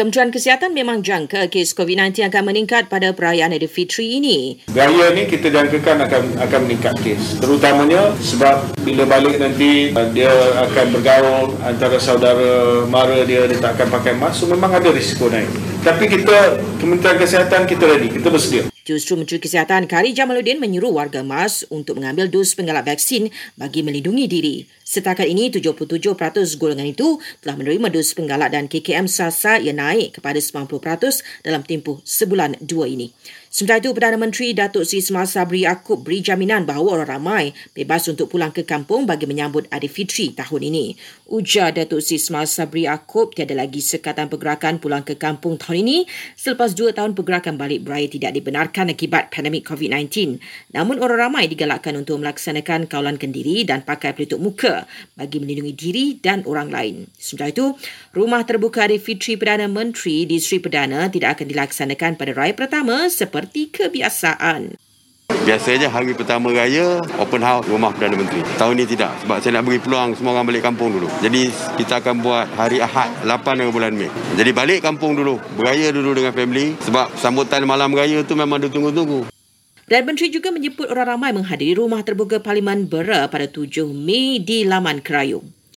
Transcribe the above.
Kementerian Kesihatan memang jangka kes COVID-19 akan meningkat pada perayaan Aidilfitri ini. Raya ni kita jangkakan akan akan meningkat kes. Terutamanya sebab bila balik nanti uh, dia akan bergaul antara saudara mara dia dia tak akan pakai mask. So memang ada risiko naik. Tapi kita Kementerian Kesihatan kita ready, kita bersedia. Justru Menteri Kesihatan Kari Jamaluddin menyuruh warga MAS untuk mengambil dos penggalak vaksin bagi melindungi diri. Setakat ini, 77% golongan itu telah menerima dos penggalak dan KKM SASA yang naik kepada 90% dalam tempoh sebulan dua ini. Sementara itu, Perdana Menteri Datuk Seri Ismail Sabri Yaakob beri jaminan bahawa orang ramai bebas untuk pulang ke kampung bagi menyambut Aidilfitri tahun ini. Ujar Datuk Seri Ismail Sabri Yaakob tiada lagi sekatan pergerakan pulang ke kampung tahun ini selepas dua tahun pergerakan balik beraya tidak dibenarkan akibat pandemik COVID-19. Namun orang ramai digalakkan untuk melaksanakan kawalan kendiri dan pakai pelitup muka bagi melindungi diri dan orang lain. Sementara itu, rumah terbuka Aidilfitri Perdana Menteri di Sri Perdana tidak akan dilaksanakan pada raya pertama seperti seperti kebiasaan. Biasanya hari pertama raya open house rumah Perdana Menteri. Tahun ini tidak sebab saya nak beri peluang semua orang balik kampung dulu. Jadi kita akan buat hari Ahad 8 bulan Mei. Jadi balik kampung dulu, beraya dulu dengan family sebab sambutan malam raya tu memang ditunggu-tunggu. Perdana Menteri juga menyebut orang ramai menghadiri rumah terbuka Parlimen Bera pada 7 Mei di Laman Kerayung.